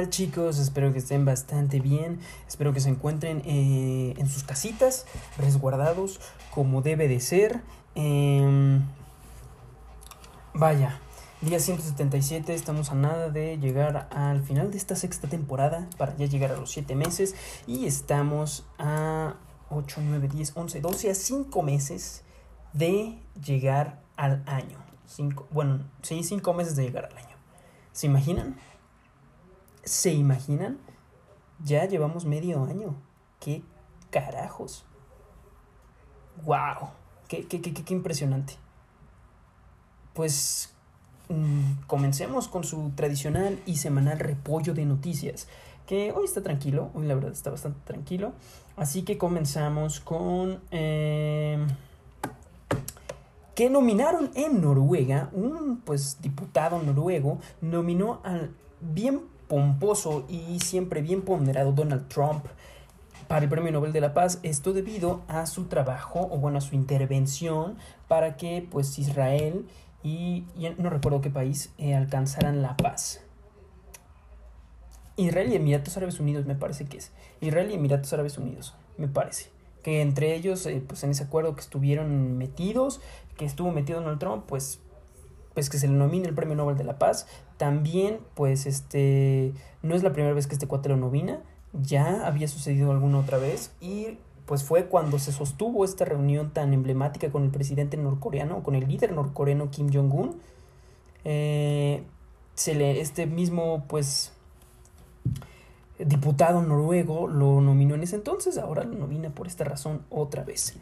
tal chicos? Espero que estén bastante bien. Espero que se encuentren eh, en sus casitas, resguardados como debe de ser. Em, vaya, día 177, estamos a nada de llegar al final de esta sexta temporada para ya llegar a los 7 meses. Y estamos a 8, 9, 10, 11, 12, a 5 meses de llegar al año. Cinco, bueno, sí, 5 meses de llegar al año. ¿Se imaginan? ¿Se imaginan? Ya llevamos medio año. ¿Qué carajos? ¡Wow! ¡Qué, qué, qué, qué impresionante! Pues mm, comencemos con su tradicional y semanal repollo de noticias. Que hoy está tranquilo, hoy la verdad está bastante tranquilo. Así que comenzamos con... Eh, que nominaron en Noruega, un pues diputado noruego nominó al bien pomposo y siempre bien ponderado Donald Trump para el Premio Nobel de la Paz, esto debido a su trabajo o bueno, a su intervención para que pues Israel y, no recuerdo qué país eh, alcanzaran la paz. Israel y Emiratos Árabes Unidos me parece que es. Israel y Emiratos Árabes Unidos, me parece. Que entre ellos, eh, pues en ese acuerdo que estuvieron metidos, que estuvo metido Donald Trump, pues pues que se le nomine el Premio Nobel de la Paz. También, pues, este, no es la primera vez que este cuate lo nomina, ya había sucedido alguna otra vez y pues fue cuando se sostuvo esta reunión tan emblemática con el presidente norcoreano, con el líder norcoreano Kim Jong-un. Eh, se le, este mismo, pues, diputado noruego lo nominó en ese entonces, ahora lo nomina por esta razón otra vez.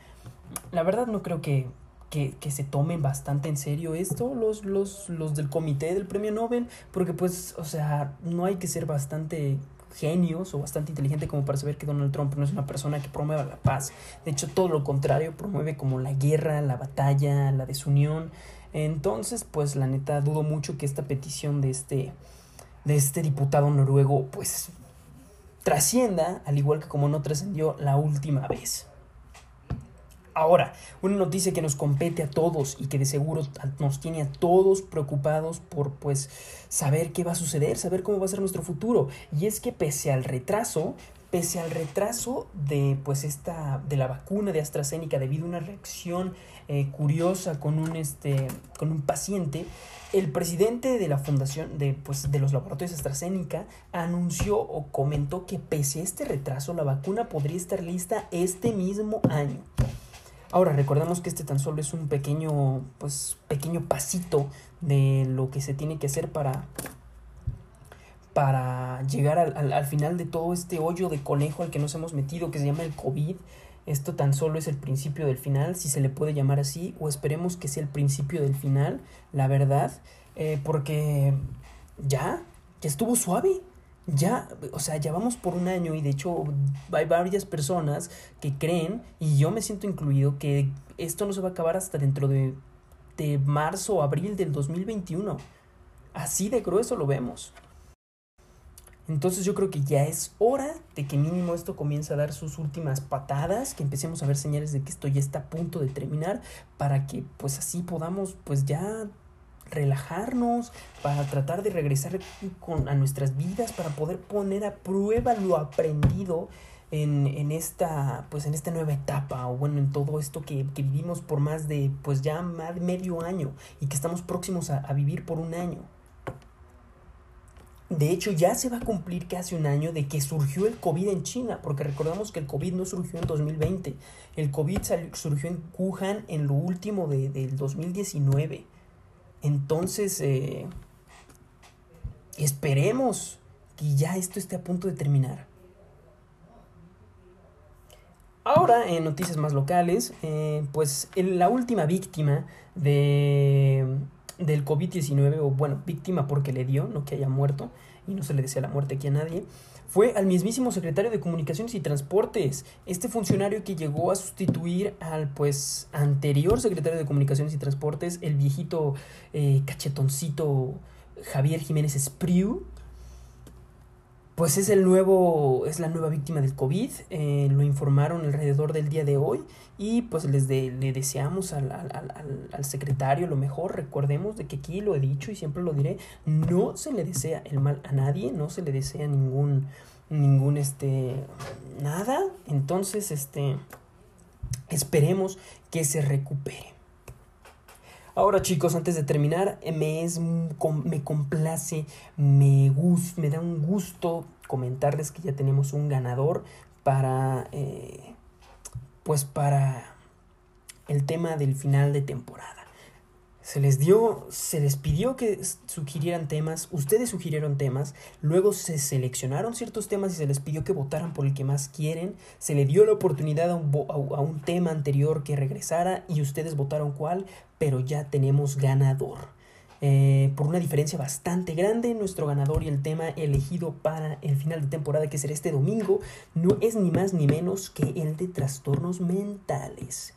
La verdad no creo que que, se tomen bastante en serio esto los, los, los del comité del premio Nobel, porque pues, o sea, no hay que ser bastante genios o bastante inteligente como para saber que Donald Trump no es una persona que promueva la paz. De hecho, todo lo contrario, promueve como la guerra, la batalla, la desunión. Entonces, pues la neta dudo mucho que esta petición de este de este diputado noruego pues trascienda, al igual que como no trascendió la última vez. Ahora, una noticia que nos compete a todos y que de seguro nos tiene a todos preocupados por pues saber qué va a suceder, saber cómo va a ser nuestro futuro. Y es que pese al retraso, pese al retraso de pues esta de la vacuna de AstraZeneca debido a una reacción eh, curiosa con un este con un paciente el presidente de la fundación de pues de los laboratorios AstraZeneca anunció o comentó que pese a este retraso la vacuna podría estar lista este mismo año Ahora, recordemos que este tan solo es un pequeño, pues, pequeño pasito de lo que se tiene que hacer para, para llegar al, al, final de todo este hoyo de conejo al que nos hemos metido, que se llama el COVID. Esto tan solo es el principio del final, si se le puede llamar así, o esperemos que sea el principio del final, la verdad, eh, porque ya, ya estuvo suave ya, o sea, ya vamos por un año y de hecho hay varias personas que creen, y yo me siento incluido, que esto no se va a acabar hasta dentro de, de marzo o abril del 2021. Así de grueso lo vemos. Entonces yo creo que ya es hora de que mínimo esto comience a dar sus últimas patadas, que empecemos a ver señales de que esto ya está a punto de terminar, para que pues así podamos pues ya relajarnos, para tratar de regresar con, a nuestras vidas, para poder poner a prueba lo aprendido en, en, esta, pues en esta nueva etapa, o bueno, en todo esto que, que vivimos por más de, pues ya más de medio año, y que estamos próximos a, a vivir por un año. De hecho, ya se va a cumplir casi un año de que surgió el COVID en China, porque recordamos que el COVID no surgió en 2020, el COVID surgió en Wuhan en lo último de, del 2019. Entonces, eh, esperemos que ya esto esté a punto de terminar. Ahora, en noticias más locales, eh, pues la última víctima de, del COVID-19, o bueno, víctima porque le dio, no que haya muerto, y no se le desea la muerte aquí a nadie, fue al mismísimo secretario de Comunicaciones y Transportes, este funcionario que llegó a sustituir al pues anterior secretario de Comunicaciones y Transportes, el viejito eh, cachetoncito Javier Jiménez Espriu. Pues es el nuevo, es la nueva víctima del COVID, eh, lo informaron alrededor del día de hoy y pues les le deseamos al, al, secretario lo mejor, recordemos de que aquí lo he dicho y siempre lo diré, no se le desea el mal a nadie, no se le desea ningún, ningún, este, nada, entonces, este, esperemos que se recupere. Ahora chicos, antes de terminar, me, es, me complace, me, me da un gusto comentarles que ya tenemos un ganador para, eh, pues para el tema del final de temporada. Se les dio, se les pidió que sugirieran temas, ustedes sugirieron temas, luego se seleccionaron ciertos temas y se les pidió que votaran por el que más quieren, se le dio la oportunidad a un, a un tema anterior que regresara y ustedes votaron cuál, pero ya tenemos ganador. Eh, por una diferencia bastante grande. Nuestro ganador y el tema elegido para el final de temporada, que será este domingo, no es ni más ni menos que el de trastornos mentales.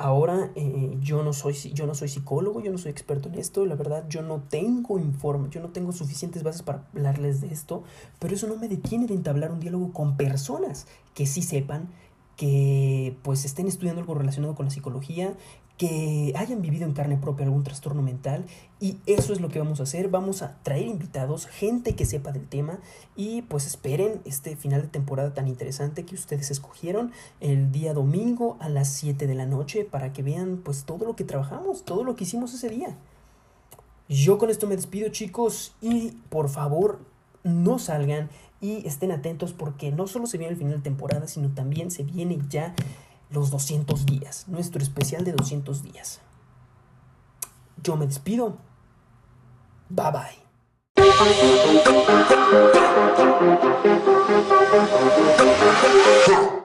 Ahora eh, yo, no soy, yo no soy psicólogo, yo no soy experto en esto, la verdad yo no tengo informe, yo no tengo suficientes bases para hablarles de esto, pero eso no me detiene de entablar un diálogo con personas que sí sepan, que pues estén estudiando algo relacionado con la psicología, que hayan vivido en carne propia algún trastorno mental y eso es lo que vamos a hacer. Vamos a traer invitados, gente que sepa del tema y pues esperen este final de temporada tan interesante que ustedes escogieron el día domingo a las 7 de la noche para que vean pues todo lo que trabajamos, todo lo que hicimos ese día. Yo con esto me despido chicos y por favor no salgan y estén atentos porque no solo se viene el final de temporada sino también se viene ya los 200 días, nuestro especial de 200 días. Yo me despido. Bye bye.